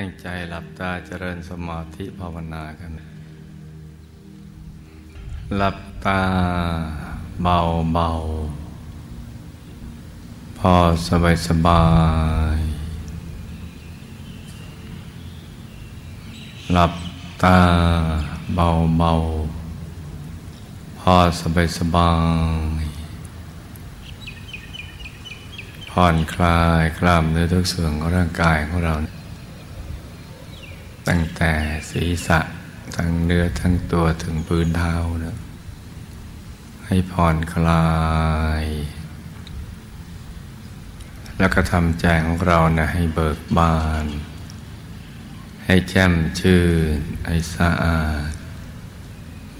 ตั้งใจหลับตาเจริญสมาธิภาวนากัน หลับตาเบาเบาพอสบายสบาย หลับตาเบาเบาพอสบายสบายผ่อนคลายกล้ามเนื้อทุกส่วนของร่างกายของเรา แต่ศีรษะทั้งเนื้อทั้งตัวถึงพื้นเท้านะให้ผ่อนคลาย แล้วก็ทำใจของเรานะให้เบิกบาน ให้แจ่มชื่น ให้สะอาด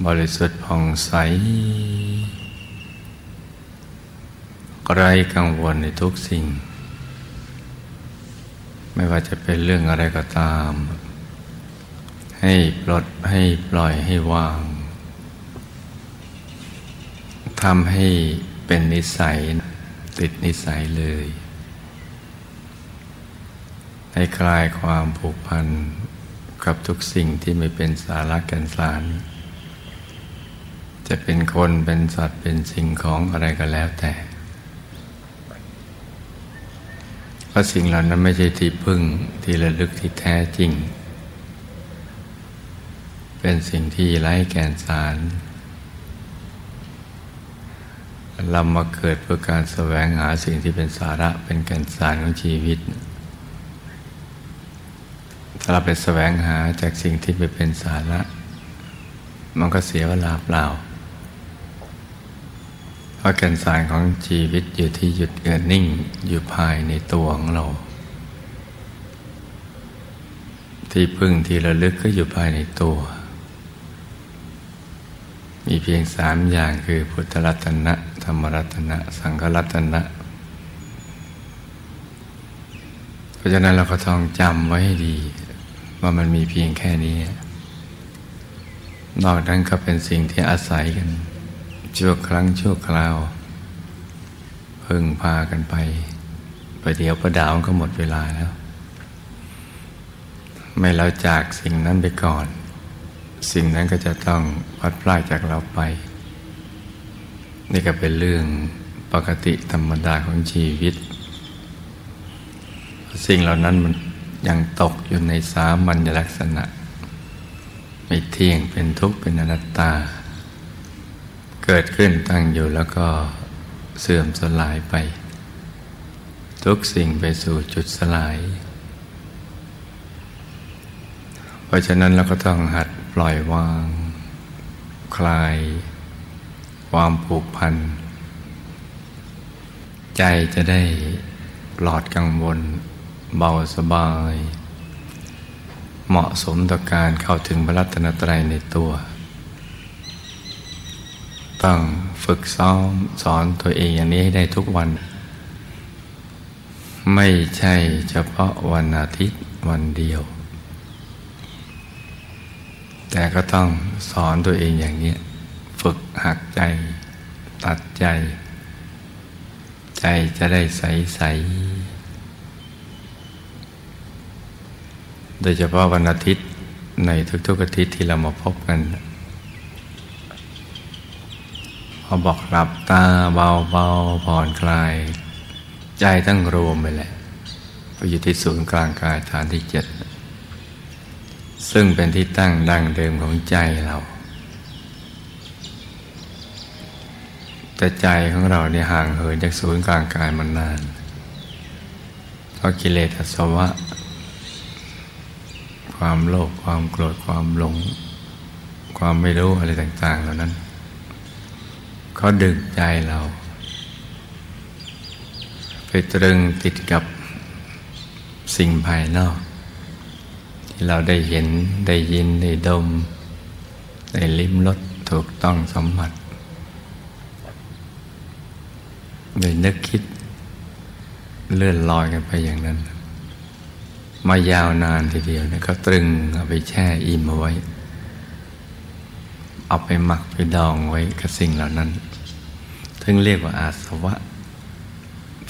บริสุทธิ์ผ่องใสไรกังวลในทุกสิ่ง ไม่ว่าจะเป็นเรื่องอะไรก็ตาม ให้ปลดให้ปล่อยให้วางทำให้เป็นนิสัยติดนิสัยเลย ให้คลายความผูกพันกับทุกสิ่งที่ไม่เป็นสาระกันสาร จะเป็นคนเป็นสัตว์เป็นสิ่งของอะไรก็แล้วแต่เพราะสิ่งเหล่านั้นไม่ใช่ที่พึ่งที่ระลึกที่แท้จริง เป็นสิ่งที่ไร้แก่นสารเรามาเกิดเพื่อการแสวงหาสิ่งที่เป็นสาระเป็นแก่นสารของชีวิต ถ้าเราไปแสวงหาจากสิ่งที่ไม่เป็นสาระ มันก็เสียเวลาเปล่า เพราะแก่นสารของชีวิตอยู่ที่หยุดเกิดนิ่งอยู่ภายในตัวของเรา ที่พึ่งที่ระลึกก็อยู่ภายในตัว มีเพียงสามอย่างคือพุทธรัตนะ ธรรมรัตนะ สังฆรัตนะ เพราะฉะนั้นเราก็ต้องจำไว้ให้ดี ว่ามันมีเพียงแค่นี้ นอกนั้นก็เป็นสิ่งที่อาศัยกันชั่วครั้งชั่วคราว พึ่งพากันไปไปเดี๋ยวประดาวก็หมดเวลาแล้ว ไม่เราจากสิ่งนั้นไปก่อน สิ่งนั้นก็จะต้องพัดพลาดจากเราไป นี่ก็เป็นเรื่องปกติธรรมดาของชีวิต สิ่งเหล่านั้นมันยังตกอยู่ในสามัญลักษณะ ไม่เที่ยงเป็นทุกข์เป็นอนัตตา เกิดขึ้นตั้งอยู่แล้วก็เสื่อมสลายไป ทุกสิ่งไปสู่จุดสลาย เพราะฉะนั้นเราก็ต้องหัด ล่อยวาง คลาย ความผูกพัน ใจจะได้ปลอดกังวล เบาสบาย เหมาะสมต่อการเข้าถึงพระรัตนตรัยในตัว ต้องฝึกซ้อมสอนตัวเองอย่างนี้ให้ได้ทุกวัน ไม่ใช่เฉพาะวันอาทิตย์วันเดียว แต่ก็ต้องสอนตัวเองอย่างนี้ ฝึกหักใจ ตัดใจ ใจจะได้ใสใสโดยเฉพาะวันอาทิตย์ในทุกๆอาทิตย์ที่เรามาพบกัน พอบอกหลับตาเบาเบาผ่อนคลาย ใจตั้งรวมไปแหละไปอยู่ที่ศูนย์กลางกายฐานที่เจ็ด ซึ่งเป็นที่ตั้งดังเดิมของใจเรา แต่ใจของเราเนี่ยห่างเหินจากศูนย์กลางกายมานานเพราะกิเลสสวะ ความโลภความโกรธความหลง ความไม่รู้อะไรต่าง ๆ เหล่านั้นเขาดึงใจเรา ไปตรึงติดกับสิ่งภายนอก ที่เราได้เห็นได้ยินได้ดม ได้ลิ้มรสถูกต้องสมผัสได้นึกคิดเลื่อนลอยกันไปอย่างนั้น มายาวนานทีเดียวนะเขาตรึงเอาไปแช่อิ่มเอาไว้ เอาไปหมักไปดองไว้กับสิ่งเหล่านั้นซึ่งเรียกว่าอาสวะ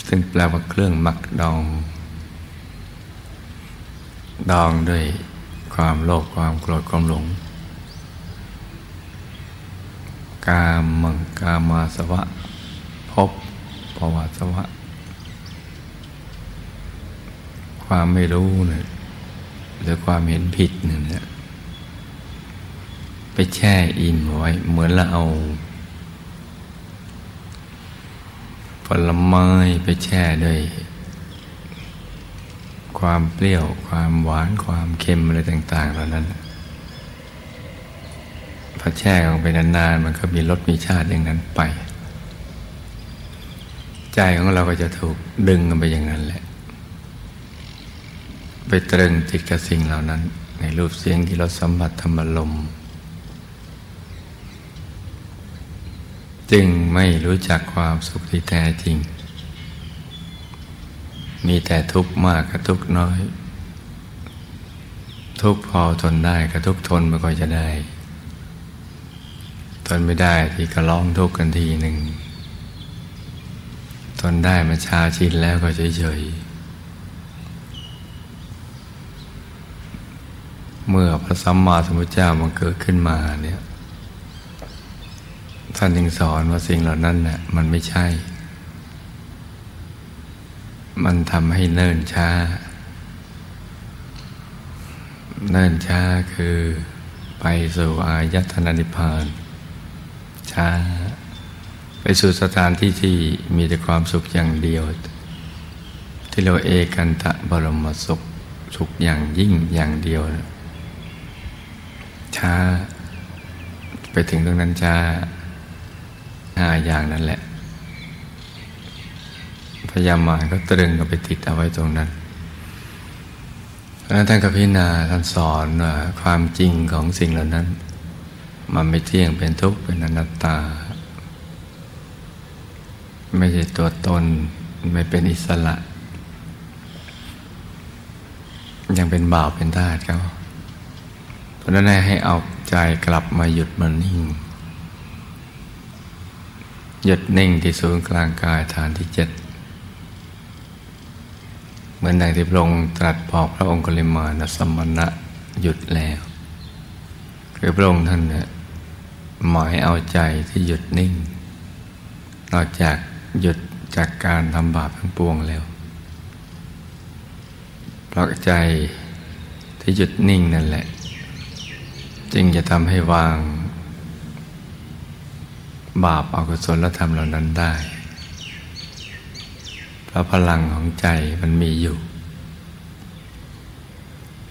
ซึ่งแปลว่าเครื่องหมักดอง ดองด้วยความโลภความโกรธความหลง กามมังกามาสวะพบภวาสวะ ความไม่รู้เนี่ยหรือความเห็นผิดเนี่ยไปแช่อินไว้ เหมือนเราเอาผลไม้ไปแช่ด้วย ความเปรี้ยว ความหวานความเค็มอะไรต่าง ๆ เหล่านั้นพอแช่ลงไปนานๆมันก็มีรสมีชาติอย่างนั้นไป ใจของเราก็จะถูกดึงกันไปอย่างนั้นแหละ ไปตรึงติดกับสิ่งเหล่านั้น ในรูปเสียงที่เราสัมผัสธรรมลมจึงไม่รู้จักความสุขที่แท้จริง มีแต่ทุกข์มากกับทุกข์น้อย ทุกข์พอทนได้กับทุกข์ทนไม่ค่อยจะได้ ทนไม่ได้ที่ก็ร้องทุกข์กันทีหนึ่ง ทนได้มาชาชินแล้วก็เฉยๆ เมื่อพระสัมมาสัมพุทธเจ้ามันเกิดขึ้นมาเนี่ยท่านจึงสอนว่าสิ่งเหล่านั้นน่ะมันไม่ใช่ มันทำให้เนิ่นช้า เนิ่นช้าคือไปสู่อายตนะนิพพาน ช้า ไปสู่สถานที่ที่มีแต่ความสุขอย่างเดียว ที่เราเอกันตะบรมสุขสุขอย่างยิ่งอย่างเดียว ช้า ไปถึงตรงนั้นช้าห้าอย่างนั่นแหละ พยามารก็ตรึงก็ไปติดเอาไว้ตรงนั้นแล้วท่านก็พิจารณาท่านสอนว่าความจริงของสิ่งเหล่านั้น มันไม่เที่ยงเป็นทุกข์เป็นอนัตตา ไม่ใช่ตัวตนไม่เป็นอิสระ ยังเป็นบ่าวเป็นทาสเขาเพราะนั้นให้เอาใจกลับมาหยุดมันนิ่งหยุดนิ่งที่ศูนย์กลางกายฐานที่เจ็ด เหมือนอย่างที่พระองค์ตรัสบอกพระองค์กลิมานสมณะหยุดแล้ว คือพระองค์ท่านเนี่ยหมายเอาใจที่หยุดนิ่ง นอกจากหยุดจากการทำบาปทั้งปวงแล้วเพราะใจที่หยุดนิ่งนั่นแหละ จึงจะทำให้วาง บาปอกุศลธรรมเหล่านั้นได้ ราะพลังของใจมันมีอยู่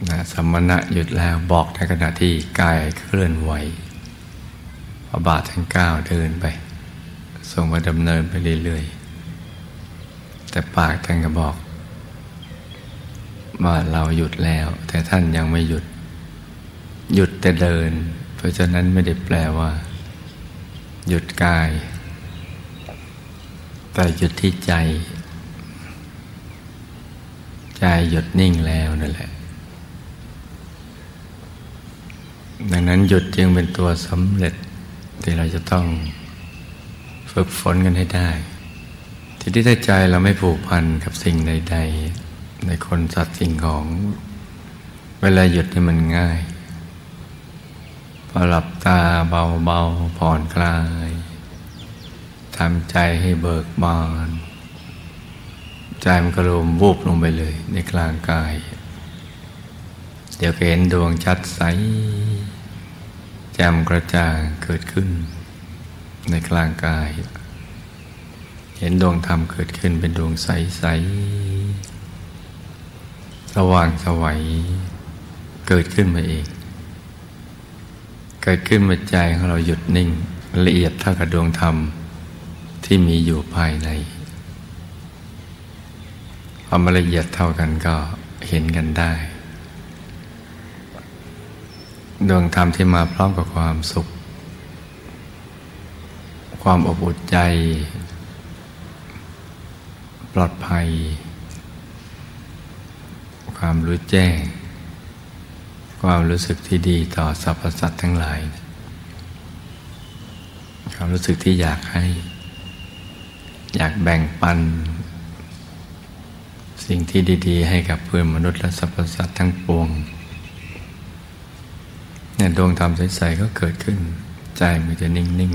นะสมณะหยุดแล้วบอกในขณะที่กายเคลื่อนไหวพระบาททั้งก้าวเดินไปส่งมาดำเนินไปเรื่อยๆ แต่ปากท่านก็บอก ว่าเราหยุดแล้ว แต่ท่านยังไม่หยุด หยุดแต่เดิน เพราะฉะนั้นไม่ได้แปลว่า หยุดกาย แต่หยุดที่ใจ ใจหยุดนิ่งแล้วนั่นแหละ ดังนั้นหยุดจึงเป็นตัวสำเร็จที่เราจะต้องฝึกฝนกันให้ได้ ที่ที่ใจเราไม่ผูกพันกับสิ่งใด ๆ ในคนสัตว์สิ่งของ เวลาหยุดนี่มันง่าย พอหลับตาเบาๆผ่อนคลายทำใจให้เบิกบาน ใจมันก็รวมวูบลงไปเลย ในกลางกาย เดี๋ยวก็เห็นดวงชัดใสแจ่มกระจ่างเกิดขึ้น ในกลางกาย เห็นดวงธรรมเกิดขึ้นเป็นดวงใสใสสว่างสวัยเกิดขึ้นมาเอง เกิดขึ้นมาใจของเราหยุดนิ่งละเอียดเท่ากับดวงธรรมที่มีอยู่ภายใน ความละเอียดเท่ากันก็เห็นกันได้ ดวงธรรมที่มาพร้อมกับความสุข ความอบอุ่นใจ ปลอดภัย ความรู้แจ้ง ความรู้สึกที่ดีต่อสรรพสัตว์ทั้งหลาย ความรู้สึกที่อยากให้ อยากแบ่งปัน สิ่งที่ดี ๆ ให้กับเพื่อนมนุษย์และสรรพสัตว์ทั้งปวงเนี่ยดวงธรรมใสๆก็เกิดขึ้น ใจมันจะนิ่ง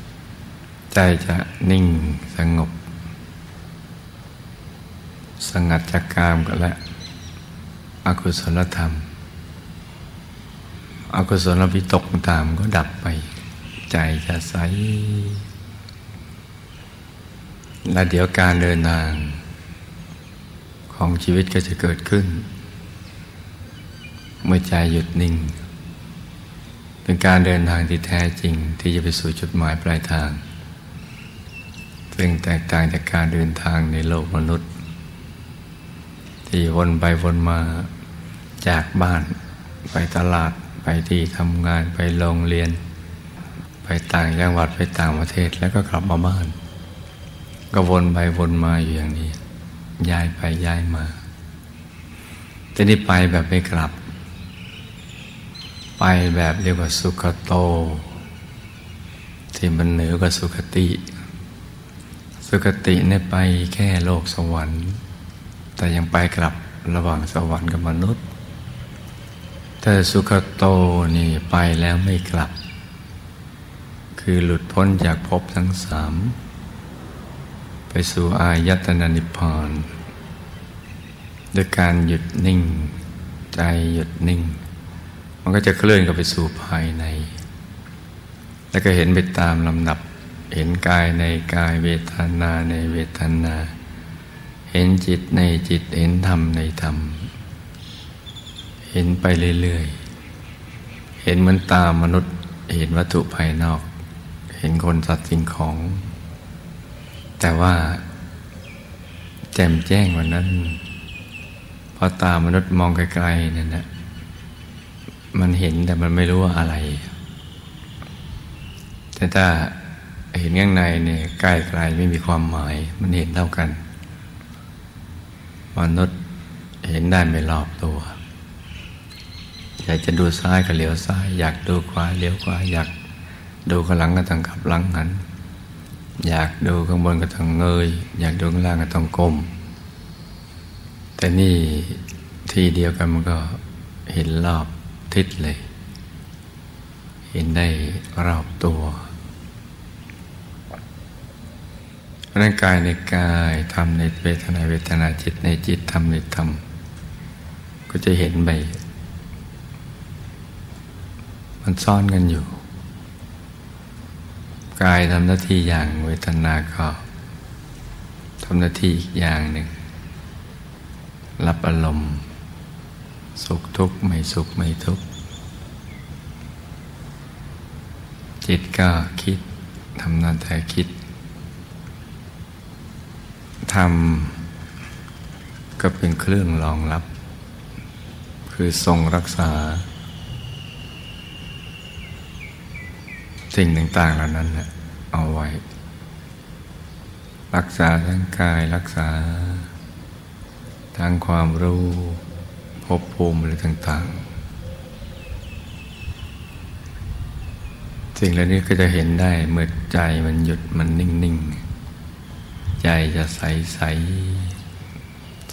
ๆ ใจจะนิ่งสงบ สงัดจากกามก็และ อกุศลธรรม อกุศลวิตกตามก็ดับไป ใจจะใสและเดี๋ยวการเดินทาง ของชีวิตก็จะเกิดขึ้น เมื่อใจหยุดนิ่ง เป็นการเดินทางที่แท้จริงที่จะไปสู่จุดหมายปลายทาง ซึ่งแตกต่างจากการเดินทางในโลกมนุษย์ ที่วนไปวนมาจากบ้านไปตลาดไปที่ทำงานไปโรงเรียน ไปต่างจังหวัดไปต่างประเทศแล้วก็กลับมาบ้าน ก็วนไปวนมาอยู่อย่างนี้ ย้ายไปย้ายมาแต่นี่ไปแบบไม่กลับ ไปแบบเรียกว่าสุขโต ที่มันเหนือกว่าสุขติ สุขติเนี่ยไปแค่โลกสวรรค์ แต่ยังไปกลับระหว่างสวรรค์กับมนุษย์ แต่สุขโตนี่ไปแล้วไม่กลับ คือหลุดพ้นจากภพทั้งสาม ไปสู่อายตนะนิพพานด้วยการหยุดนิ่ง ใจหยุดนิ่ง มันก็จะเคลื่อนกับไปสู่ภายใน แล้วก็เห็นไปตามลำดับ เห็นกายในกายเวทนาในเวทนา เห็นจิตในจิตเห็นธรรมในธรรม เห็นไปเรื่อยๆ เห็นเหมือนตามนุษย์ เห็นวัตถุภายนอก เห็นคนสัตว์สิ่งของ แต่ว่า แจ่มแจ้งวันนั้นพราะตามนุษย์มองไกลๆนั่นนะมันเห็นแต่มันไม่รู้ว่าอะไร แต่ถ้าเห็นข้างในเนี่ยใกล้ไกลไม่มีความหมาย มันเห็นเท่ากัน มนุษย์เห็นได้ไม่รอบตัว อยากจะดูซ้ายก็เลี้ยวซ้าย อยากดูขวาเลี้ยวขวาอยากดูข้างหลังก็ต้องขับหลังหัน อยากดูข้างบนก็ต้องเงย อยากดูข้างล่างก็ต้องก้ม แต่นี่ทีเดียวกันมันก็เห็นรอบทิศเลย เห็นได้รอบตัวร่างกายในกายทำในเวทนาเวทนาจิตในจิตทำในธรรม ก็จะเห็นไปมันซ่อนกันอยู่ กายทำหน้าที่อย่างเวทนาก็ทำหน้าที่อีกอย่างหนึ่ง รับอารมณ์ สุขทุกข์ไม่สุขไม่ทุกข์ จิตก็คิดทำนาแต่คิดทำก็เป็นเครื่องรองรับ คือทรงรักษา สิ่งต่างๆเหล่านั้นเอาไว้ รักษาทั้งกายรักษา ทั้งความรู้ภพภูมิอะไรต่าง ๆ สิ่งเหล่านี้ก็จะเห็นได้เมื่อใจมันหยุดมันนิ่ง ๆ ใจจะใสใส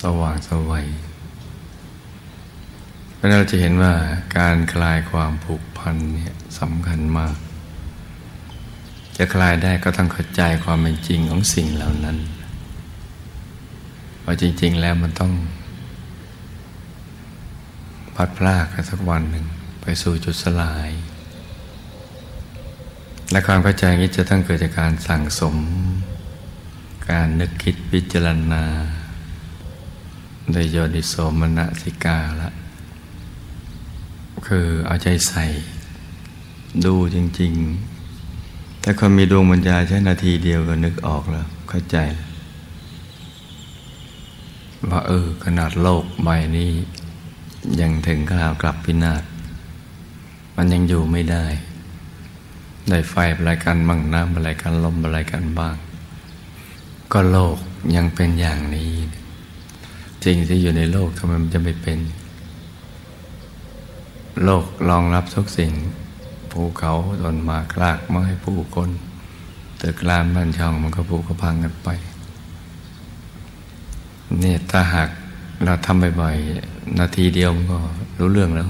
สว่างสวัยเพราะเราจะเห็นว่าการคลายความผูกพันเนี่ยสำคัญมาก จะคลายได้ก็ต้องเข้าใจความเป็นจริงของสิ่งเหล่านั้นว่าจริง ๆ แล้วมันต้องพัดพลากกันสักวันหนึ่งไปสู่จุดสลาย และความเข้าใจนี้จะต้องเกิดจากการสั่งสม การนึกคิดพิจารณา โดยโยนิโสมนสิกาละ คือเอาใจใส่ดูจริง ๆ แต่คนมีดวงปัญญาใช้นาทีเดียวก็นึกออกแล้ว เข้าใจ ว่าเออ ขนาดโลกใบนี้ ยังถึงข่าวกลับพินาศมันยังอยู่ไม่ได้ ได้ไฟอะไรกันมั่งน้ำอะไรกันลมอะไรกันบ้าง ก็โลกยังเป็นอย่างนี้จริงที่อยู่ในโลกทำไมมันจะไม่เป็น โลกรองรับทุกสิ่ง ภูเขาต้นมากลากไม้ผู้คนตึกรามบ้านช่องมันก็ผูกก็พังกันไปเนี่ยถ้าหากเราทำบ่อยๆนาทีเดียวมันก็รู้เรื่องแล้ว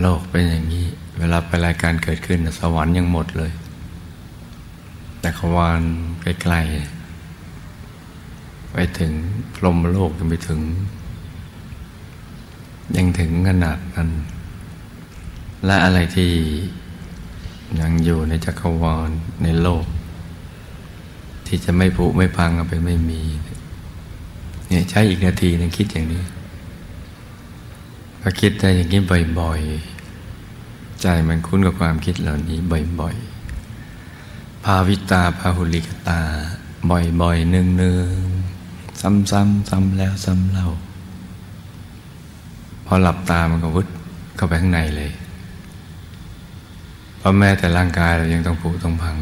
โลกเป็นอย่างนี้ เวลาไปรายการเกิดขึ้น สวรรค์ยังหมดเลย แต่ขวานใกลๆไปถึงพรหมโลกยังไปถึง ยังถึงขนาดนั้น และอะไรที่ยังอยู่ในจักรวาลในโลก ที่จะไม่ผุไม่พังไปไม่มีเนี่ยใช้อีกนาทีนึงคิดอย่างนี้พอคิดได้อย่างนี้บ่อยๆ ใจมันคุ้นกับความคิดเหล่านี้บ่อยๆ ภาวิตาภาหุลิกตา บ่อยๆเนืองๆ ซ้ำๆซ้ำแล้วซ้ำเล่า พอหลับตามันก็วุดเข้าไปข้างในเลย ราะแม้แต่ร่างกายเรายังต้องผุต้องพัง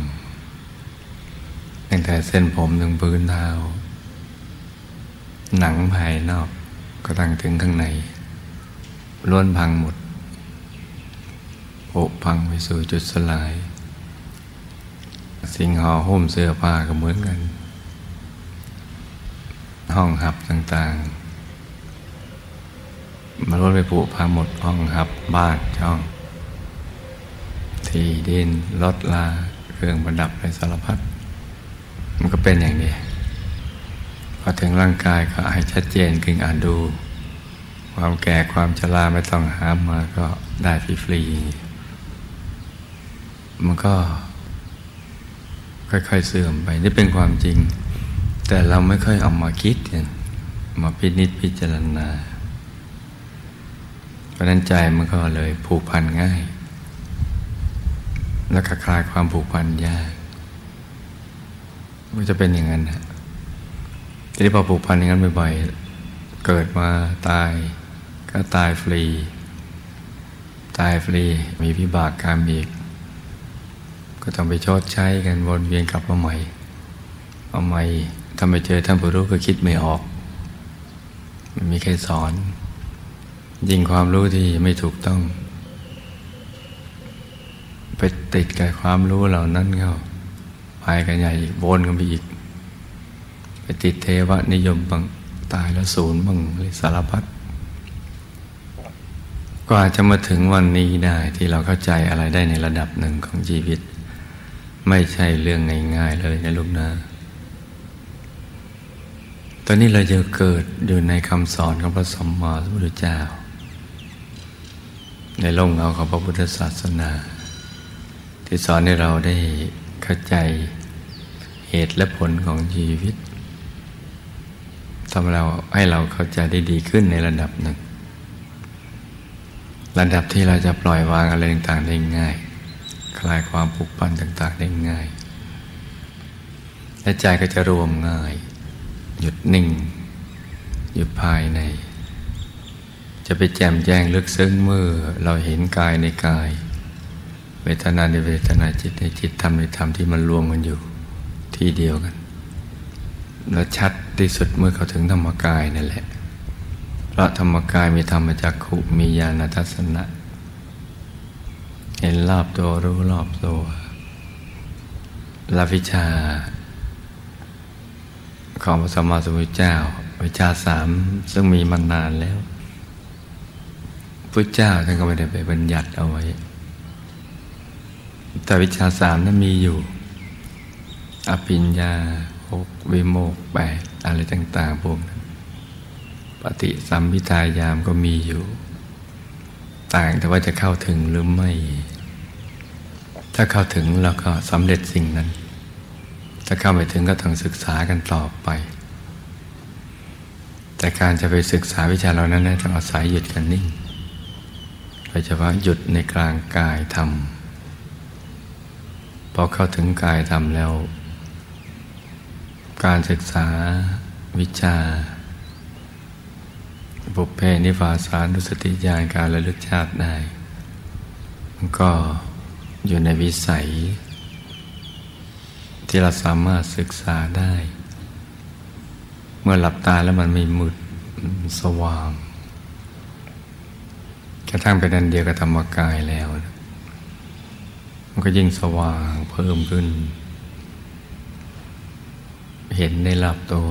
ตั้งแต่เส้นผมถึงพื้นเท้า หนังภายนอกก็ตั้งถึงข้างในล้วนพังหมดโผพังไปสู่จุดสลาย สิ่งห่อหุ้มเสื้อผ้าก็เหมือนกัน ห้องหับต่างๆมันล้วนไปผุพังหมดห้องหับบ้านช่อง ที่ดินรถลา เครื่องประดับในสารพัดมันก็เป็นอย่างนี้ พอถึงร่างกายก็ให้ชัดเจนขึ้นอ่านดู ความแก่ความชราไม่ต้องหามาก็ได้ฟรีๆมันก็ ค่อยๆเสื่อมไป นี่เป็นความจริง แต่เราไม่ค่อยเอามาคิดมาพินิจพิจารณาเพราะนั้นใจมันก็เลยผูกพันง่าย และคลายความผูกพันยากมันจะเป็นอย่างนั้นนะทีนี้พอผูกพันอย่างนั้นบ่อยๆ เกิดมาตายก็ตายฟรี ตายฟรีมีพิบากกรรมอีก ก็ต้องไปชดใช้กันวนเวียนกลับมาใหม่เอาใหม่ถ้าไม่เจอท่านผู้รู้ก็คิดไม่ออก ไม่มีใครสอน ยิ่งความรู้ที่ไม่ถูกต้อง ไปติดกับความรู้เหล่านั้นเขาไปกันใหญ่อีกวนกันไปอีก ไปติดเทวนิยมบางตายแล้วศูนย์บางสารพัดกว่าจะมาถึงวันนี้ได้ที่เราเข้าใจอะไรได้ในระดับหนึ่งของชีวิต ไม่ใช่เรื่องง่ายๆเลยนะลูกนะตอนนี้เราจะเกิดอยู่ในคำสอนของพระสมมาสัมพุทธเจ้า ในร่มเงาของพระพุทธศาสนา ที่สอนให้เราได้เข้าใจเหตุและผลของชีวิตทำเราให้เราเข้าใจได้ดีขึ้นในระดับหนึ่ง ระดับที่เราจะปล่อยวางอะไรต่างๆได้ง่าย คลายความผูกพันต่างๆได้ง่าย และใจก็จะรวมง่าย หยุดนิ่ง อยู่ภายใน จะไปแจ่มแจ้งลึกซึ้งเมื่อเราเห็นกายในกาย เวทนาในเวทนาจิตในจิตธรรมในธรรมที่มันรวมกันอยู่ที่เดียวกัน และชัดที่สุดเมื่อเขาถึงธรรมกายนั่นแหละเพราะธรรมกายมีธรรมจักขุมีญาณทัศนะ เห็นรอบตัวรู้รอบตัวลาวิชา ของพระสัมมาสัมพุทธเจ้า วิชาสามซึ่งมีมานานแล้วพุทธเจ้าท่านก็ไม่ได้ไปบัญญัติเอาไว้ แต่วิชาสามนั้นมีอยู่ อภิญญาหกวิโมกแปดอะไรต่างๆพวกนั้นปฏิสัมพิทายามก็มีอยู่ ต่างแต่ว่าจะเข้าถึงหรือไม่ ถ้าเข้าถึงเราก็สำเร็จสิ่งนั้น ถ้าเข้าไม่ถึงก็ต้องศึกษากันต่อไป แต่การจะไปศึกษาวิชาเหล่านั้นต้องอาศัยหยุดกันนิ่งโดยเฉพาะหยุดในกลางกายธรรม พอเข้าถึงกายธรรมแล้ว การศึกษาวิชา บุพเพนิวาสานุสติญาณการระลึกชาติได้ มันก็อยู่ในวิสัย ที่เราสามารถศึกษาได้ เมื่อหลับตาแล้วมันไม่มืดสว่างกระทั่งเป็นอันเดียวกับธรรมกายแล้ว มันก็ยิ่งสว่างเพิ่มขึ้น เห็นในหลับตัว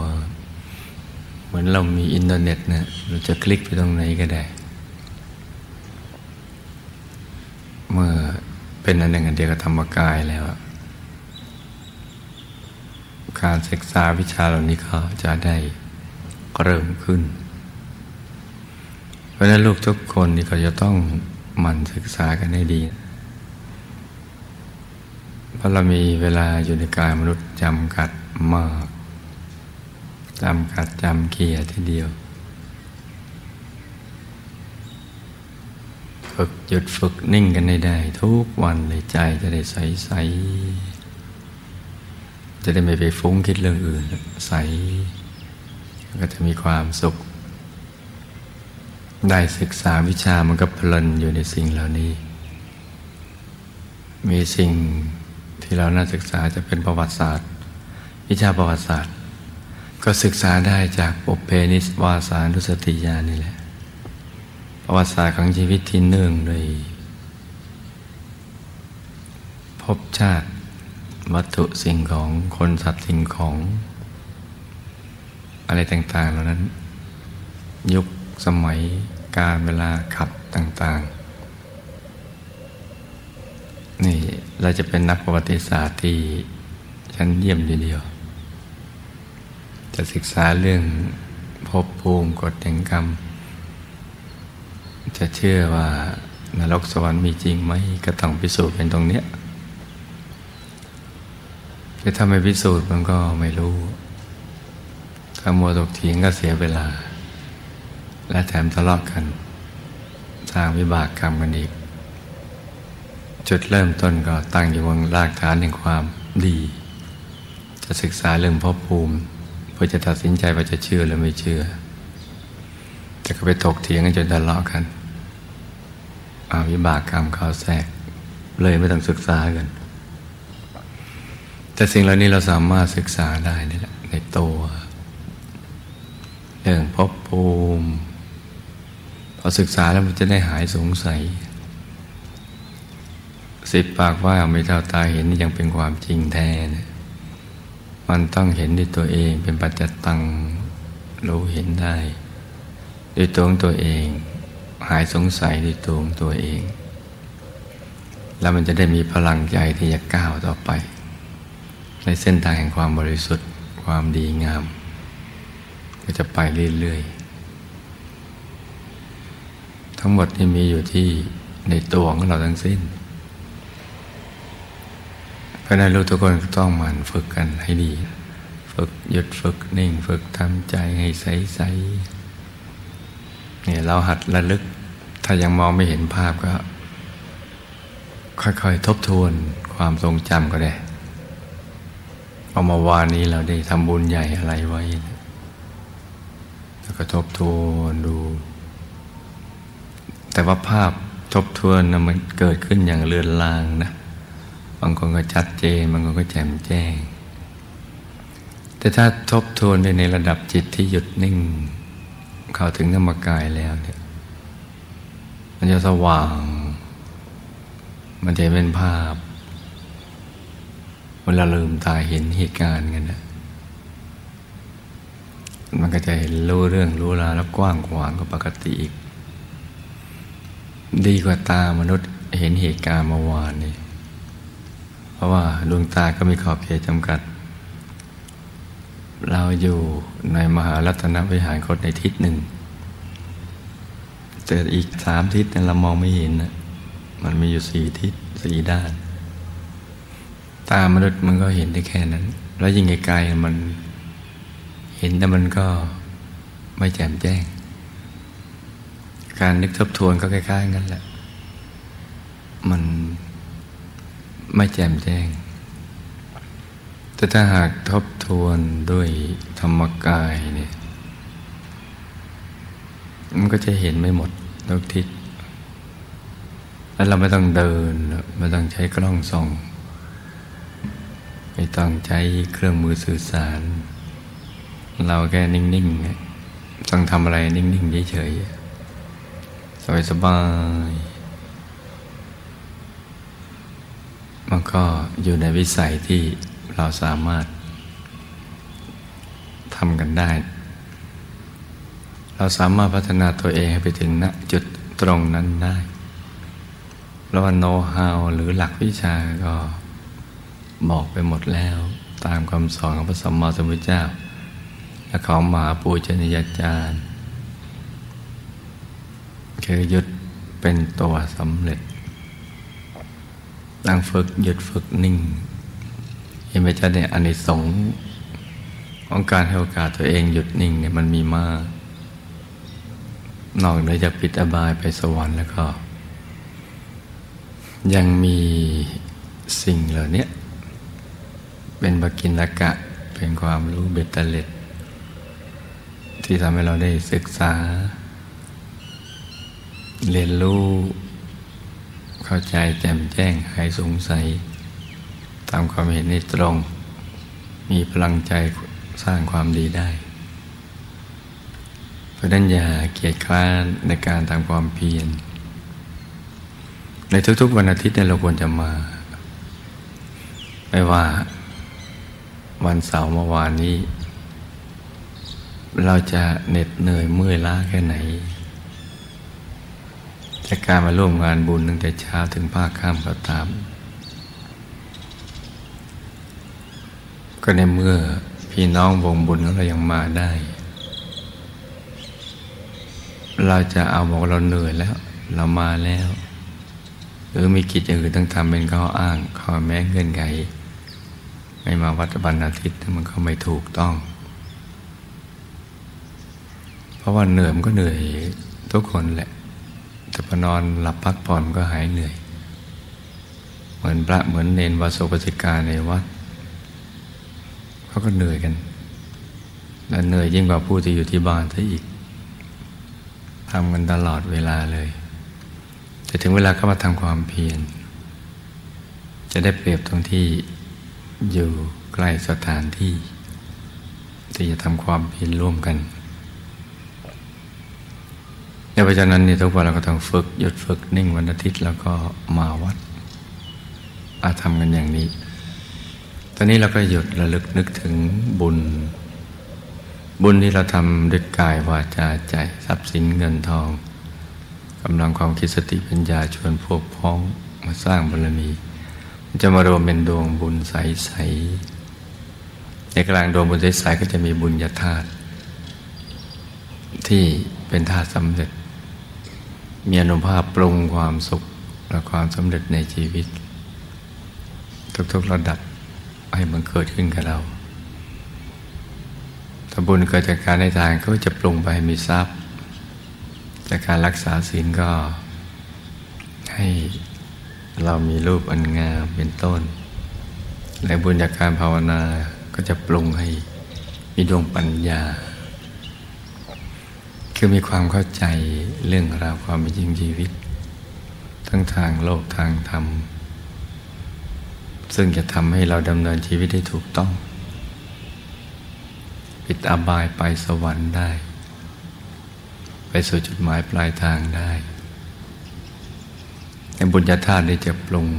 เหมือนเรามีอินเทอร์เน็ตนะเราจะคลิกไปตรงไหนก็ได้ เมื่อเป็นอันหนึ่งอันเดียวกับธรรมกายแล้ว การศึกษาวิชาเหล่านี้ก็จะได้เริ่มขึ้น เพราะนั้นลูกทุกคนนี่ก็จะต้องหมั่นศึกษากันให้ดีเพ ราะเรามีเวลาอยู่ในกายมนุษย์จำกัดมากจำกัดจำเกียทีเดียว ฝึกหยุดฝึกนิ่งกันได้ได้ ทุกวันเลยใจจะได้ใสใสจะได้ไม่ไปฟุ้งคิดเรื่องอื่น ใส ก็จะมีความสุข ได้ศึกษาวิชามันก็เพลินอยู่ในสิ่งเหล่านี้ มีสิ่ง ที่เราน่าศึกษาจะเป็นประวัติศาสตร์ วิชาประวัติศาสตร์ ก็ศึกษาได้จากปุเพนิสวาสานุสติญาณนี่แหละ ประวัติศาสตร์ของชีวิตที่เนื่องโดยพบชาติวัตถุสิ่งของคนสัตว์สิ่งของ อะไรต่าง ๆ เหล่านั้น ยุคสมัยการเวลาขับต่าง ๆ นี่เราจะเป็นนักประวัติศาสตร์ที่ชั้นเยี่ยมทีเดียว จะศึกษาเรื่องภพภูมิกฎแห่งกรรม จะเชื่อว่านรกสวรรค์มีจริงไหมก็ต้องพิสูจน์เป็นตรงเนี้ยแต่ถ้าไม่พิสูจน์มันก็ไม่รู้ถ้ามัวตกเถียงก็เสียเวลา และแถมทะเลาะกันสร้างวิบากกรรมกันอีก จุดเริ่มต้นก็ตั้งอยู่บนรากฐานแห่งความดี จะศึกษาเรื่องภพภูมิ เพื่อจะตัดสินใจว่าจะเชื่อหรือไม่เชื่อ แต่ก็ไปถกเถียงกันจนทะเลาะกันอาวิบากกรรมเขาแทรก เลยไม่ต้องศึกษากัน แต่สิ่งเหล่านี้เราสามารถศึกษาได้นี่แหละในตัว เรื่องภพภูมิ พอศึกษาแล้วมันจะได้หายสงสัย สิบปากว่าไม่เท่าตาเห็นนี่ยังเป็นความจริงแท้เนี่ยมันต้องเห็นด้วยตัวเองเป็นปัจจตังรู้เห็นได้ด้วยตัวของตัวเอง หายสงสัยด้วยตัวของตัวเอง แล้วมันจะได้มีพลังใจที่จะก้าวต่อไป ในเส้นทางแห่งความบริสุทธิ์ความดีงาม ก็จะไปเรื่อยๆ ทั้งหมดที่มีอยู่ที่ในตัวของเราทั้งสิ้น เพราะนั้นลูกทุกคนต้องหมั่นฝึกกันให้ดี ฝึกหยุดฝึกนิ่ง ฝึกทำใจให้ใสๆเนี่ยเราหัดระลึก ถ้ายังมองไม่เห็นภาพก็ ค่อยๆ ทบทวนความทรงจำก็ได้เอามาวานนี้เราได้ทำบุญใหญ่อะไรไว้ แล้วก็ทบทวนดู แต่ว่าภาพทบทวนนะมันเกิดขึ้นอย่างเลือนลางนะางคนก็ชัดเจนบางคนก็แจ่มแจ้ง แต่ถ้าทบทวนในระดับจิตที่หยุดนิ่ง เข้าถึงธรรมกายแล้วเนี่ยมันจะสว่าง มันจะเป็นภาพเวลาลืมตาเห็นเหตุการณ์กันนะมันก็จะเห็นรู้เรื่องรู้ราวแล้วกว้างขวางกว่าปกติอีก ดีกว่าตามนุษย์เห็นเหตุการณ์เมื่อวานนี่ เพราะว่าดวงตาก็มีขอบเขตจำกัด เราอยู่ในมหารัตนวิหารคตในทิศหนึ่ง แต่อีกสามทิศเรามองไม่เห็นนะมันมีอยู่สี่ทิศสี่ด้าน ตามนุษย์มันก็เห็นได้แค่นั้น แล้วยิ่งไกลๆมันเห็นแต่มันก็ไม่แจ่มแจ้ง การนึกทบทวนก็คล้ายๆกันแหละ มัน ไม่แจ่มแจ้ง แต่ถ้าหากทบทวนด้วยธรรมกายเนี่ย มันก็จะเห็นไม่หมดทุกทิศ แล้วเราไม่ต้องเดิน ไม่ต้องใช้กล้องส่อง ไม่ต้องใช้เครื่องมือสื่อสาร เราแค่นิ่งๆต้องทำอะไรนิ่งๆเฉยๆสบายๆ มันก็อยู่ในวิสัยที่เราสามารถทำกันได้ เราสามารถพัฒนาตัวเองให้ไปถึงณจุดตรงนั้นได้แล้วว่าโน้ตฮาวหรือหลักวิชาก็บอกไปหมดแล้วตามคำสอนของพระสัมมาสัมพุทธเจ้า และของมหาปูชนียาจารย์คือยุดเป็นตัวสำเร็จ ตั้งฝึกหยุดฝึกนิ่งเห็นไหมจ๊ะเนี่ยอันนี้สงของการให้โอกาสตัวเองหยุดนิ่งเนี่ยมันมีมาก นอกเหนือจากปิดอบายไปสวรรค์แล้วก็ ยังมีสิ่งเหล่านี้เป็นบกินละกะเป็นความรู้เบ็ดเตล็ด ที่ทำให้เราได้ศึกษา เรียนรู้ เข้าใจแจ่มแจ้งหายสงสัย ตามความเห็นในตรง มีพลังใจสร้างความดีได้ เพราะนั้นอย่าเกียจคร้านในการทำความเพียร ในทุกๆวันอาทิตย์เนี่ยเราควรจะมา ไม่ว่าวันเสาร์เมื่อวานนี้ เราจะเหน็ดเหนื่อยเมื่อยล้าแค่ไหน จากการมาร่วมงานบุญตั้งแต่เช้าถึงภาคค่ำก็ตาม ก็ในเมื่อพี่น้องวงบุญของเรายังมาได้ เราจะเอาบอกเราเหนื่อยแล้ว เรามาแล้ว หรือมีกิจอื่นต้องทำเป็นข้ออ้างข้อแม้เงื่อนไขไม่มาวัดวันอาทิตย์มันก็ไม่ถูกต้อง เพราะว่าเหนื่อยมันก็เหนื่อยทุกคนแหละ แต่พอนอนหลับพักผ่อนก็หายเหนื่อย เหมือนพระเหมือนเนนวาสุปสิกาในวัดเขาก็เหนื่อยกัน และเหนื่อยยิ่งกว่าผู้ที่อยู่ที่บ้านซะอีกทำกันตลอดเวลาเลย แต่ถึงเวลาเข้ามาทำความเพียรจะได้เปรียบตรงที่อยู่ใกล้สถานที่ ที่จะทำความเพียรร่วมกัน ในเพราะฉะนั้นนี่ทุกวันเราก็ต้องฝึกหยุดฝึกนิ่งวันอาทิตย์แล้วก็มาวัดอาทำกันอย่างนี้ ตอนนี้เราก็หยุดระลึกนึกถึงบุญ บุญที่เราทำด้วยกายวาจาใจทรัพย์สินเงินทองกำลังความคิดสติปัญญาชวนพวกพ้องมาสร้างบารมีจะมารวมเป็นดวงบุญใสๆในกลางดวงบุญใสๆก็จะมีบุญญาธาตุที่เป็นธาตุสำเร็จ มีอนุภาพปรุงความสุขและความสำเร็จในชีวิต ทุกๆระดับให้มันเกิดขึ้นกับเรา ถ้าบุญเกิดจากการให้ทานก็จะปรุงไปให้มีทรัพย์ จากการรักษาศีลก็ให้เรามีรูปอันงามเป็นต้น และบุญจากการภาวนาก็จะปรุงให้มีดวงปัญญา คือมีความเข้าใจเรื่องราวความเป็นจริงชีวิต ทั้งทางโลกทางธรรม ซึ่งจะทำให้เราดำเนินชีวิตได้ถูกต้อง ปิดอบายไปสวรรค์ได้ ไปสู่จุดหมายปลายทางได้ในบุญญาธาตุได้จะปรุง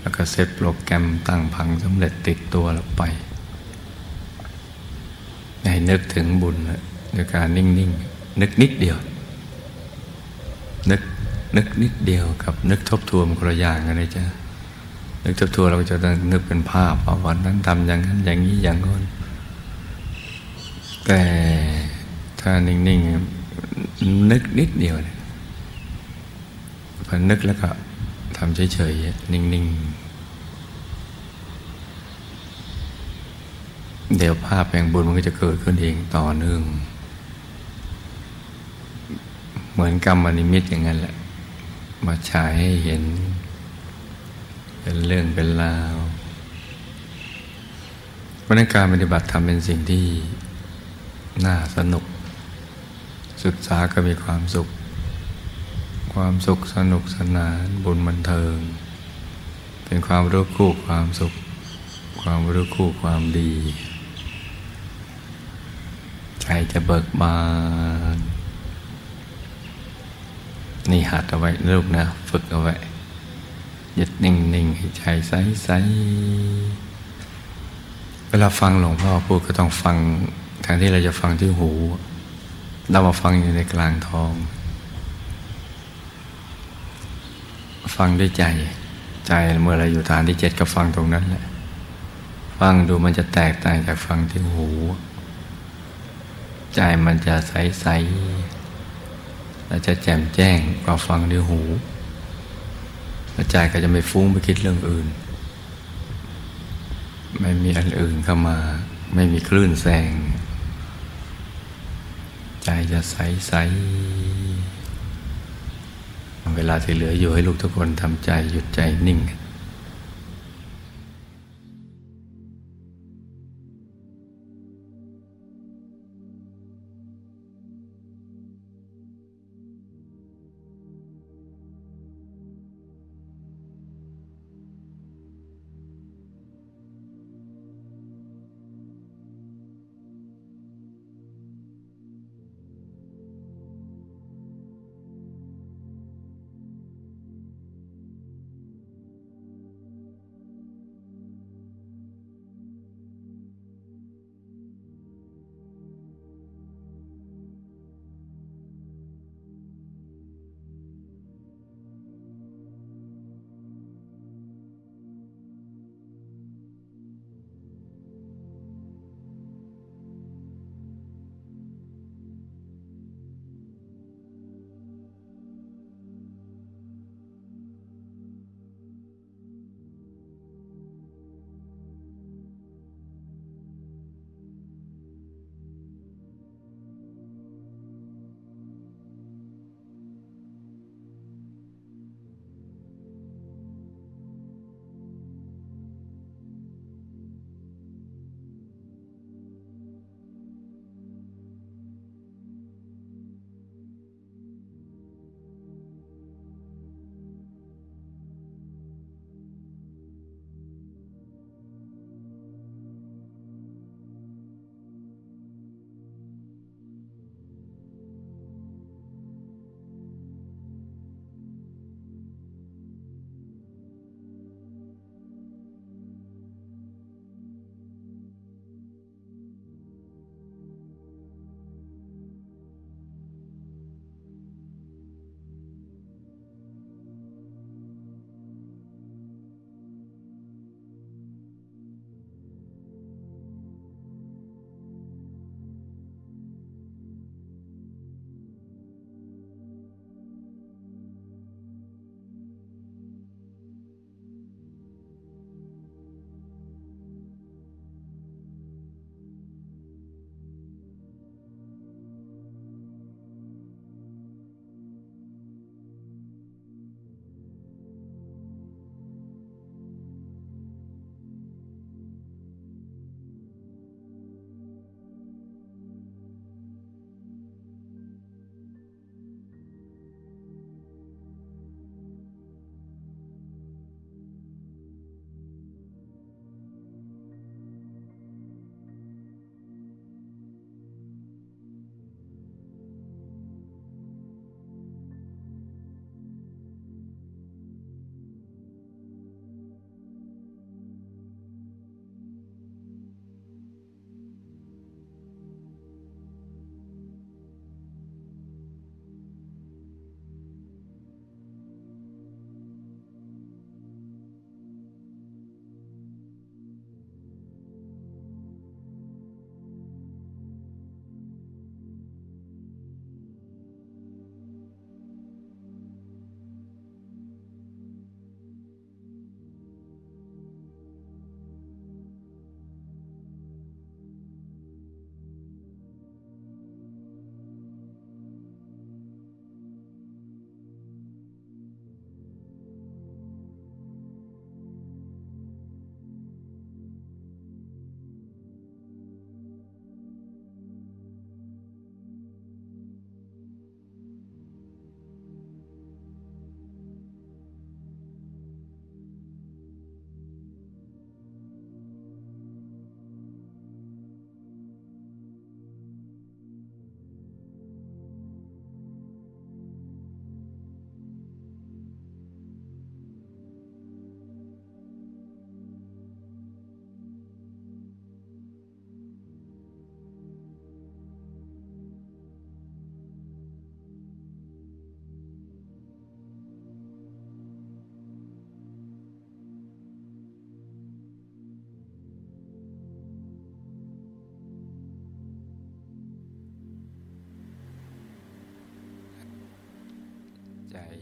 แล้วก็เซตโปรแกรมตั้งพังสำเร็จติดตัวเราไป ให้นึกถึงบุญ โดยการนิ่งๆนนึกนิดเดียว นึกนึกนิดเดียวกับ นึกทบทวนคนละอย่างกันเลยจ้ะนึกทบทวนเราจะนึกเป็นภาพว่าวันนั้นทำอย่างนั้นอย่างนี้อย่างนั้นแต่ถ้านิ่งๆนึกนิดเดียวเลยพอนึกแล้วก็ทำเฉยๆนิ่งๆ เดี๋ยวภาพแห่งบุญมันก็จะเกิดขึ้นเองต่อเนื่อง เหมือนกรรมนิมิตอย่างนั้นแหละ มาฉายให้เห็น เป็นเรื่องเป็นราวเพราะนั้นการปฏิบัติทำเป็นสิ่งที่น่าสนุก ศึกษาก็มีความสุข ความสุขสนุกสนานบุญบันเทิง เป็นความรู้คู่ความสุข ความรู้คู่ความดี ใจจะเบิกบาน นี่หัดเอาไว้ลูกนะ ฝึกเอาไว้ยึดนิ่งๆให้ใจใสๆเวลาฟังหลวงพ่อพูดก็ต้องฟังแทนที่เราจะฟังที่หู เรามาฟังอยู่ในกลางท้อง ฟังด้วยใจ ใจเมื่อเราอยู่ฐานที่เจ็ดก็ฟังตรงนั้นแหละ ฟังดูมันจะแตกต่างจากฟังที่หู ใจมันจะใสๆ และจะแจ่มแจ้งกว่าฟังด้วยหูและใจก็จะไม่ฟุ้งไปคิดเรื่องอื่น ไม่มีอันอื่นเข้ามา ไม่มีคลื่นแสง ใจจะใสใสเวลาที่เหลืออยู่ให้ลูกทุกคนทำใจหยุดใจนิ่ง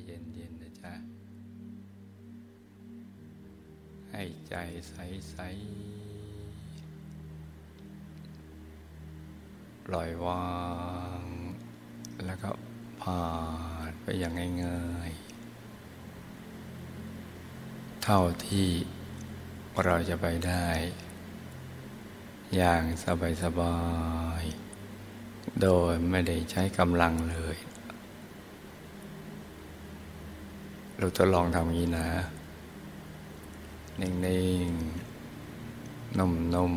เย็นๆนะจ๊ะ ให้ใจใสๆปล่อยวาง แล้วก็ผ่านไปอย่างง่ายๆ เท่าที่เราจะไปได้ อย่างสบายๆ โดยไม่ได้ใช้กำลังเลย เราจะลองทำอย่างนี้นะ นิ่งๆ นุ่ม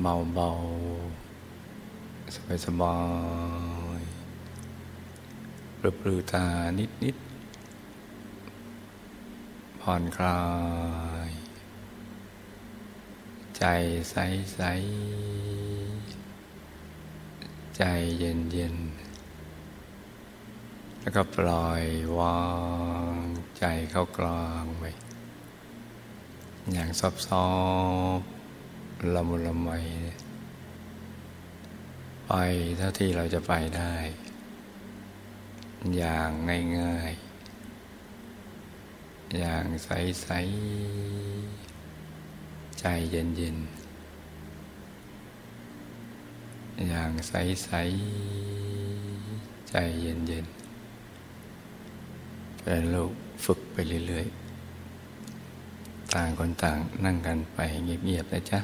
ๆ เบาๆ สบายๆปลือตานิดๆ ผ่อนคลาย ใจใสๆ ใจเย็นๆ แล้วก็ปล่อยวางใจเข้ากลางไปอย่างซอบซอบละมุนละไมไปเท่าที่เราจะไปได้ อย่างง่ายๆ อย่างใสๆ ใจเย็นๆ อย่างใสๆ ใจเย็นๆ เป็นลูกฝึกไปเรื่อย ๆ ต่างคนต่างนั่งกันไปเงียบๆนะจ๊ะ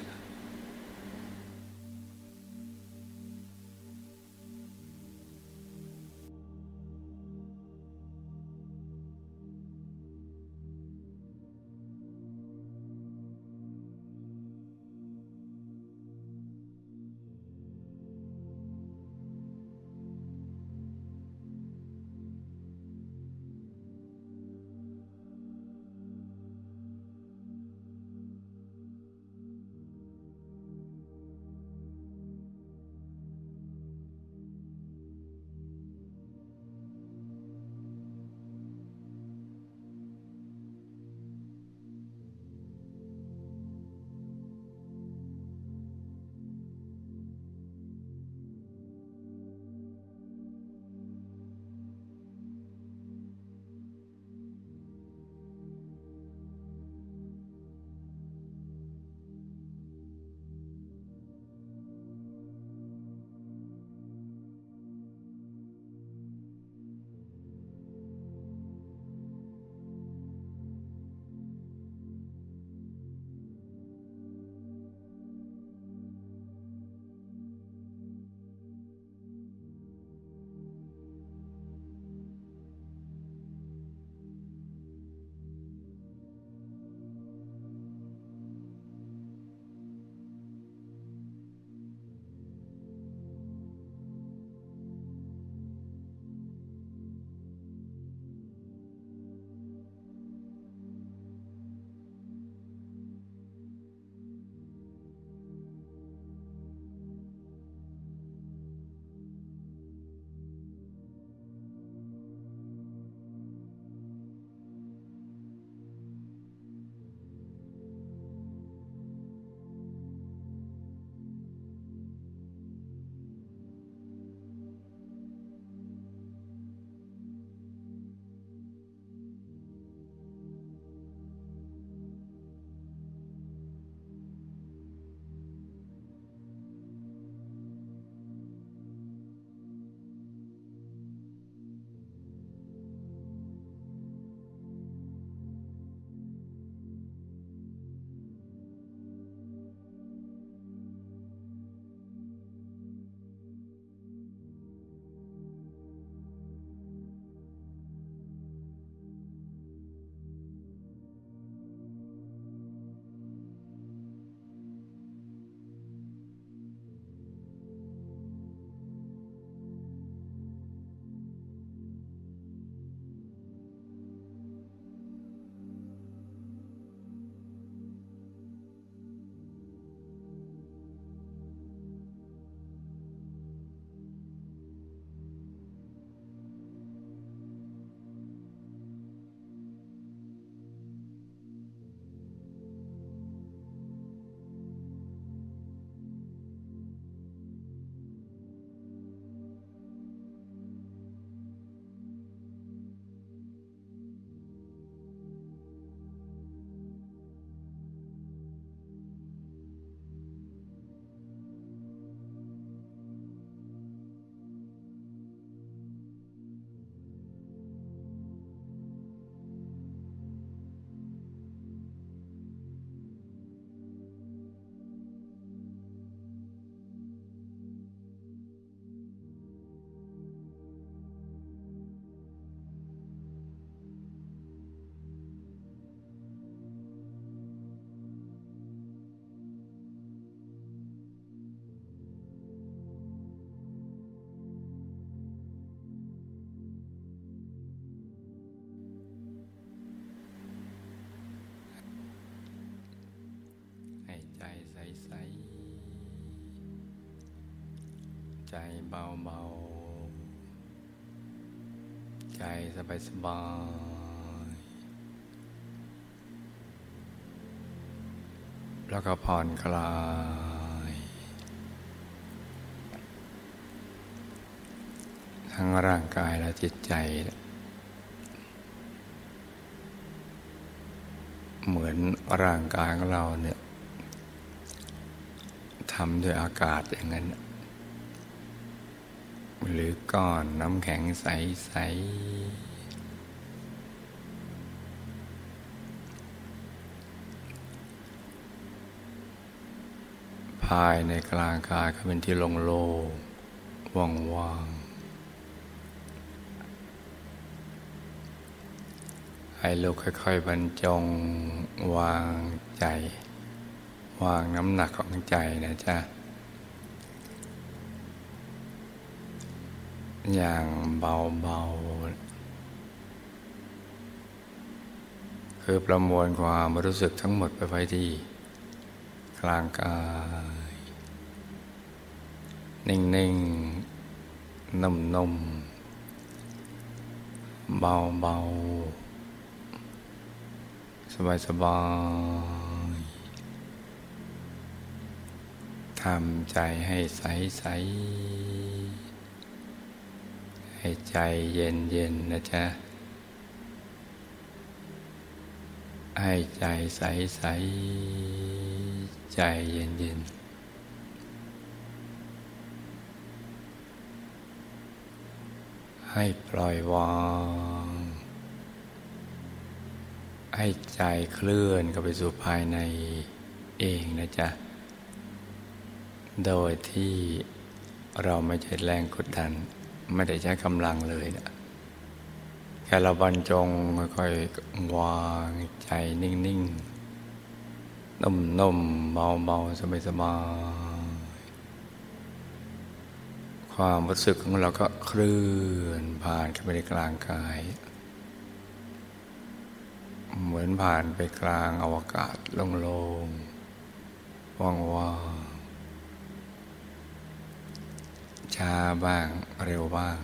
ใจเบาๆใจสบายๆแล้วก็ผ่อนคลาย ทั้งร่างกายและจิตใจ เหมือนร่างกายของเราเนี่ยทำด้วยอากาศอย่างนั้น หรือก้อนน้ำแข็งใส ๆ ภายในกลางกายก็เป็นที่ลงโลว่างว่างให้ลูกค่อย ๆ บรรจงวางใจ วางน้ำหนักของใจนะจ๊ะ อย่างเบาๆ คือประมวลความรู้สึกทั้งหมดไปไว้ที่กลางกาย นิ่งๆ นุ่มๆ เบาๆ สบายๆ ทำใจให้ใสใส ให้ใจเย็นเย็นนะจ๊ะ ให้ใจใสใสใจเย็นเย็นให้ปล่อยวาง ให้ใจเคลื่อนเข้าไปสู่ภายในเองนะจ๊ะ โดยที่เราไม่ใช้แรงกดดัน ไม่ได้ใช้กำลังเลยนะแค่เราบรรจงค่อยๆวางใจนิ่งๆนุ่มๆเบาๆสบายๆความรู้สึกของเราก็เคลื่อนผ่านเข้าไปในกลางกาย เหมือนผ่านไปกลางอวกาศโล่งๆว่างๆ ช้าบ้างเร็วบ้าง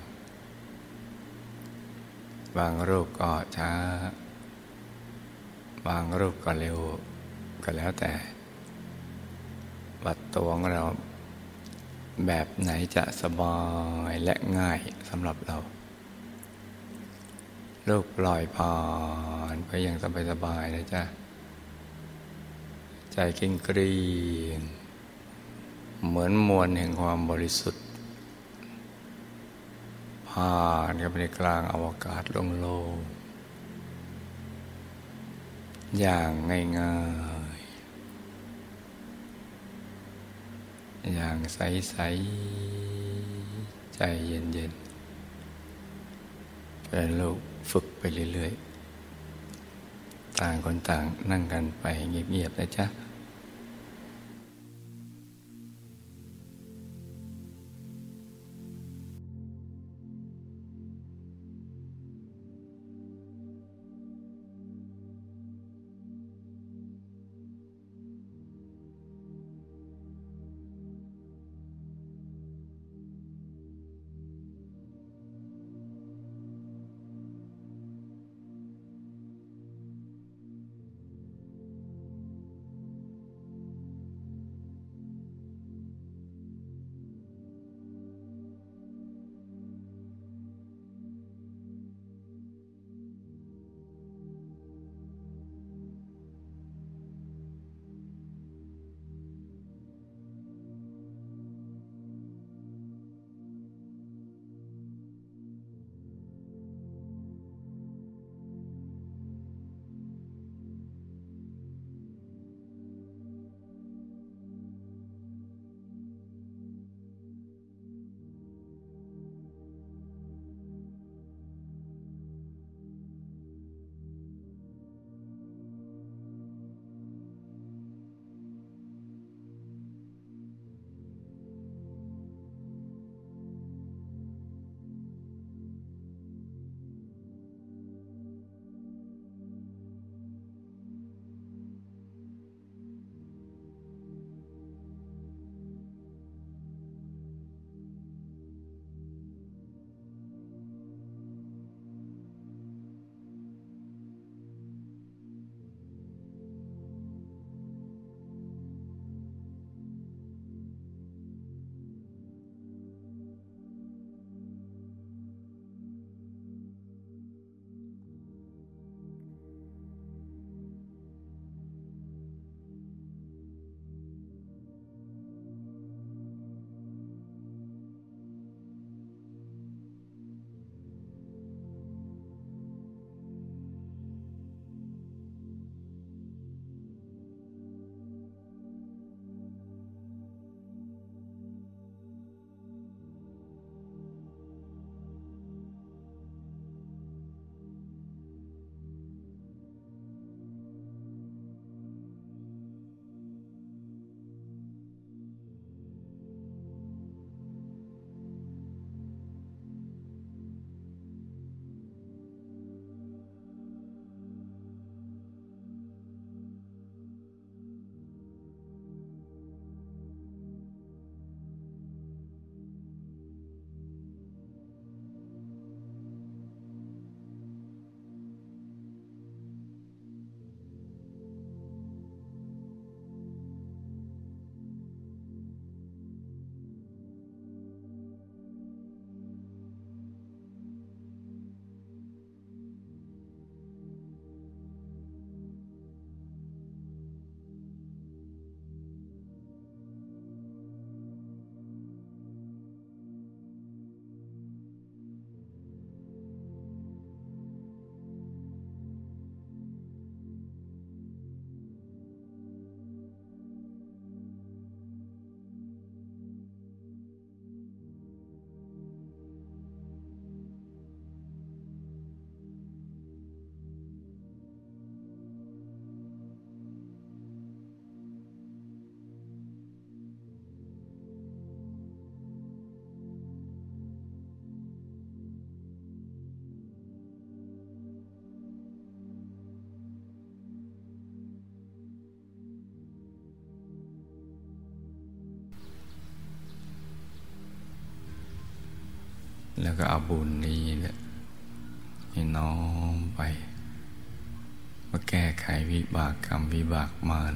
บางรูปก็ช้า บางรูปก็เร็ว ก็แล้วแต่บัดตัวของเราแบบไหนจะสบายและง่ายสำหรับเราลูกปล่อยผ่านไปอย่างสบายๆนะจ๊ะ ใจเก่งกรีงเหมือนมวลแห่งความบริสุทธิ์ ผ่านเข้าไปในกลางอวกาศโล่งๆอย่างง่ายๆ อย่างใสๆ ใจเย็นๆเป็นลูกฝึกไปเรื่อยๆ ต่างคนต่างนั่งกันไปเงียบๆนะจ๊ะ แล้วก็เอาบุญนี้เนี่ยให้น้อมไปมาแก้ไขวิบากกรรมวิบากมาร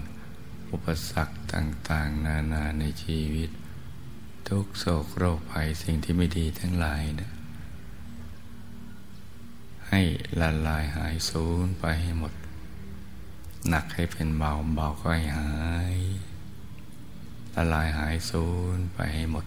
อุปสรรคต่าง ๆ นานาในชีวิต ทุกโศกโรคภัยสิ่งที่ไม่ดีทั้งหลายนะให้ละลายหายสูญไปให้หมด หนักให้เป็นเบาเบาก็ให้หายละลายหายสูญไปให้หมด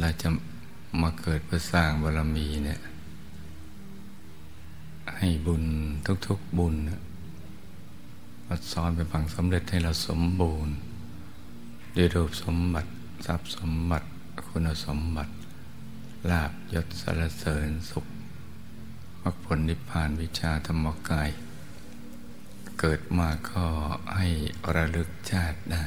เราจะมาเกิดเพื่อสร้างบารมีเนี่ย ให้บุญทุกๆบุญมาซ้อนไปฝังสำเร็จให้เราสมบูรณ์ด้วยรูปสมบัติทรัพย์สมบัติคุณสมบัติลาบยศสารเสริญสุขมรรคผลนิพพานวิชาธรรมกาย เกิดมาก็ให้ระลึกชาติได้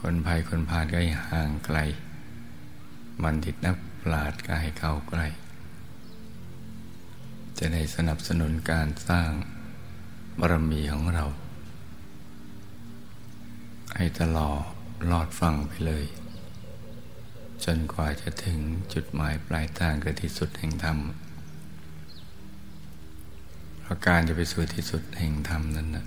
คนภัยคนพาลก็ให้ห่างไกล มันติดนักปราดก็ให้เข้าใกล้ จะได้สนับสนุนการสร้างบารมีของเรา ให้ตลอดลอดฟังไปเลย จนกว่าจะถึงจุดหมายปลายทางคือที่สุดแห่งธรรมเพราะการจะไปสู่ที่สุดแห่งธรรมนั้นนะ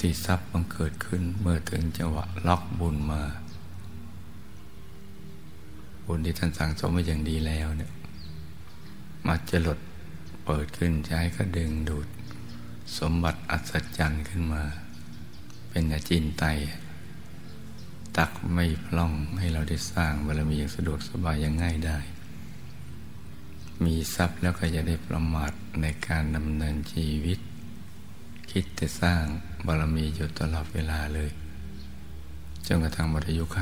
ที่ทรัพย์มันเกิดขึ้นเมื่อถึงจังหวะล็อกบุญมา บุญที่ท่านสั่งสมไว้อย่างดีแล้วเนี่ยมาจะหลดเปิดขึ้นใช้ก็ดึงดูด สมบัติอัศจรรย์ขึ้นมา เป็นอาจินไต ตักไม่พล่องให้เราได้สร้างบารมีอย่างสะดวกสบายอย่างง่ายได้ มีทรัพย์แล้วก็จะได้ประมาทในการดำเนินชีวิต คิดจะสร้าง บารมีอยู่ตลอดเวลาเลยจนกระทั่งมรยุไข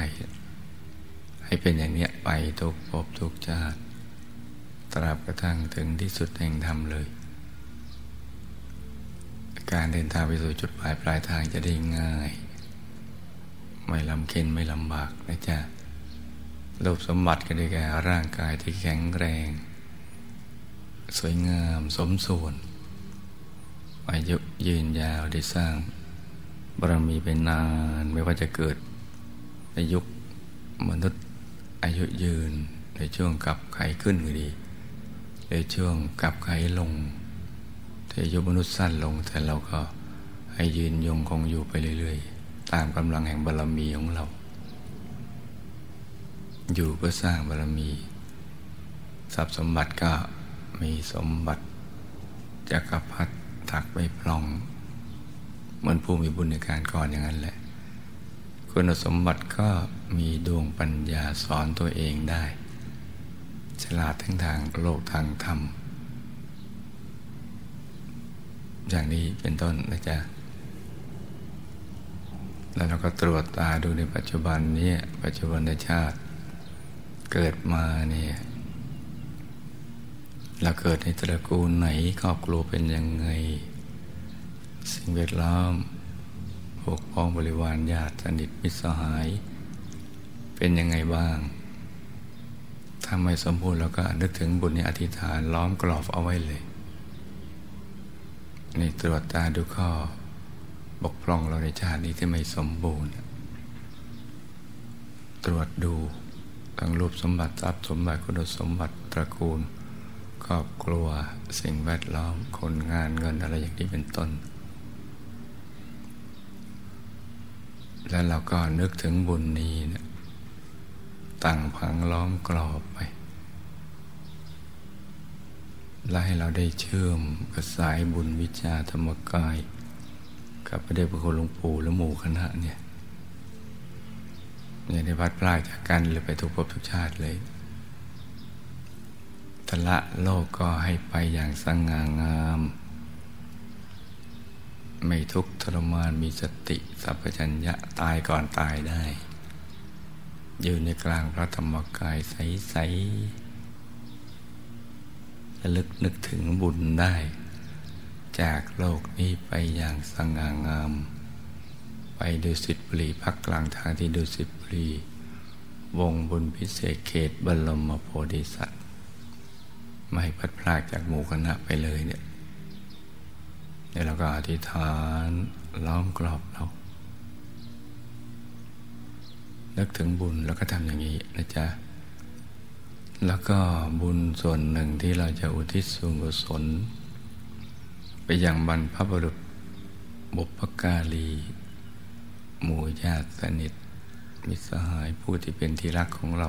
ให้เป็นอย่างเนี้ยไปทุกภพทุกชาติตราบกระทั่งถึงที่สุดแห่งธรรมเลย การเดินทางไปสู่จุดหมายปลายทางจะได้ง่าย ไม่ลำเค็นไม่ลำบากนะจ๊ะรูปสมบัติก็ได้แก่ร่างกายที่แข็งแรง สวยงามสมส่วน อายุยืนยาวได้สร้างบารมีเป็นนานไม่ว่าจะเกิดในยุคมนุษย์อายุยืนในช่วงกับไขขึ้นก็ดี ในช่วงกับไขลงแต่อายุมนุษย์สั้นลงแต่เราก็ให้ยืนยงคงอยู่ไปเรื่อยๆ ตามกำลังแห่งบารมีของเรา อยู่เพื่อสร้างบารมีทรัพย์สมบัติก็มีสมบัติจักรพรรดิ ถักไปพลองเหมือนผู้มีบุญในการก่อนอย่างนั้นแหละ คุณสมบัติก็มีดวงปัญญาสอนตัวเองได้ ฉลาดทั้งทางโลกทางธรรม อย่างนี้เป็นต้นนะจ๊ะ แล้วเราก็ตรวจตาดูในปัจจุบันนี้ปัจจุบันในชาติ เกิดมาเนี่ย เราเกิดในตระกูลไหนครอบครัวเป็นยังไง สิ่งแวดล้อมพวกพ้องบริวารญาติสนิทมิตรสหาย เป็นยังไงบ้าง ถ้าไม่สมบูรณ์เราก็นึกถึงบุญในอธิษฐานล้อมกรอบเอาไว้เลยนี่ตรวจตาดูข้อ บกพร่องเราในชาตินี้ที่ไม่สมบูรณ์ ตรวจดูทั้งรูปสมบัติทรัพย์สมบัติคุณสมบัติตระกูล ครอบครัวสิ่งแวดล้อมคนงานเงินอะไรอย่างนี้เป็นต้น แล้วเราก็นึกถึงบุญนี้นะตั้งพังล้อมกรอบไป และให้เราได้เชื่อมกับสายบุญวิชาธรรมกาย กับพระเดชพระคุณหลวงปู่และหมู่คณะเนี่ยเนี่ยได้พัดพลาดจากกันเลยไปทุกภพทุกชาติเลย ละโลกก็ให้ไปอย่างสง่างาม ไม่ทุกข์ทรมานมีสติสัพพัญญะตายก่อนตายได้ อยู่ในกลางพระธรรมกายใสๆระลึกนึกถึงบุญได้ จากโลกนี้ไปอย่างสง่างาม ไปดูสิทธิบุรีพักกลางทางที่ดูสิทธิบุรีวงบุญพิเศษเขตบรมโพธิสัตว์ ไม่ให้พัดพลาดจากหมู่คณะไปเลยเนี่ยเดี๋ยวเราก็อธิษฐานล้อมกรอบเรานึกถึงบุญแล้วก็ทำอย่างนี้นะจ๊ะ แล้วก็บุญส่วนหนึ่งที่เราจะอุทิศส่วนกุศล ไปย่างบรรพบุรุษบุพการี หมู่ญาติสนิทมิตรสหายผู้ที่เป็นที่รักของเรา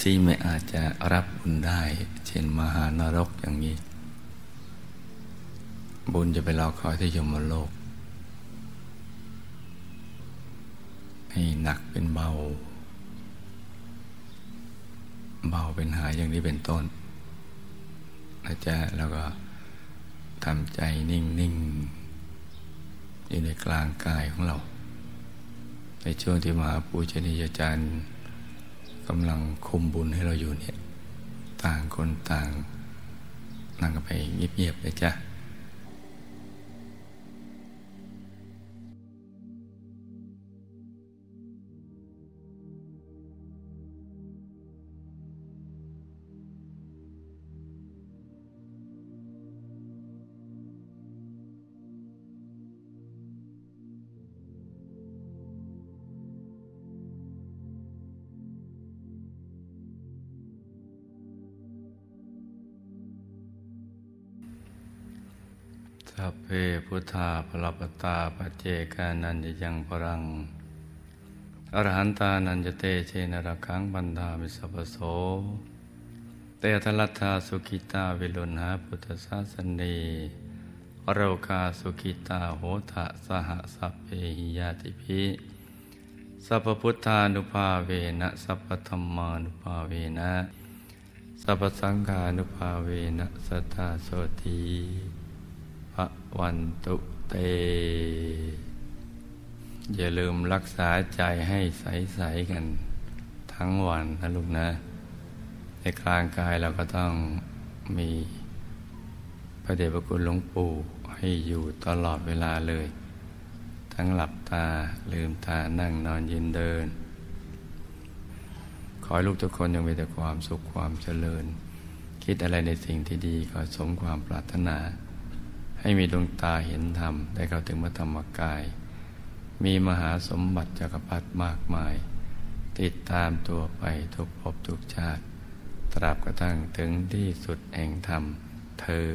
ที่ไม่อาจจะรับบุญได้ เช่นมหานรกอย่างนี้ บุญจะไปรอคอยที่ยมโลก ให้หนักเป็นเบา เบาเป็นหายอย่างนี้เป็นต้นนะจ๊ะแล้วก็ทำใจนิ่ง ๆ อยู่ในกลางกายของเรา ในช่วงที่มหาปูชนียาจารย์ กำลังคุมบุญให้เราอยู่เนี่ย ต่างคนต่างนั่งกันไปเงียบๆเลยจ้ะ ธาพลปตาปเจกานันยยังพรัง อรหันตานันจเตเชนรคังบันดามิสัพโส เตทลัตถาสุขิตาวิลุณหาพุทธศาสนีโรกาสุขิตาโหทะสหสัพเพหิยาติภิสัพพุทธานุภาเวนะสัพพธรรมานุภาเวนะสัพพสังฆานุภาเวนะสัทธาโสตี วันตุเต อย่าลืมรักษาใจให้ใส ๆ กัน ทั้งวันนะลูกนะ ในกลางกายเราก็ต้องมีพระเดชพระคุณหลวงปู่ให้อยู่ตลอดเวลาเลย ทั้งหลับตาลืมตานั่งนอนยืนเดิน ขอให้ลูกทุกคนยังมีแต่ความสุขความเจริญ คิดอะไรในสิ่งที่ดีก็สมความปรารถนา ให้มีดวงตาเห็นธรรม ได้เข้าถึงพระธรรมกาย มีมหาสมบัติจักรพรรดิมากมาย ติดตามตัวไปทุกภพทุกชาติ ตราบกระทั่งถึงที่สุดแห่งธรรมเธอ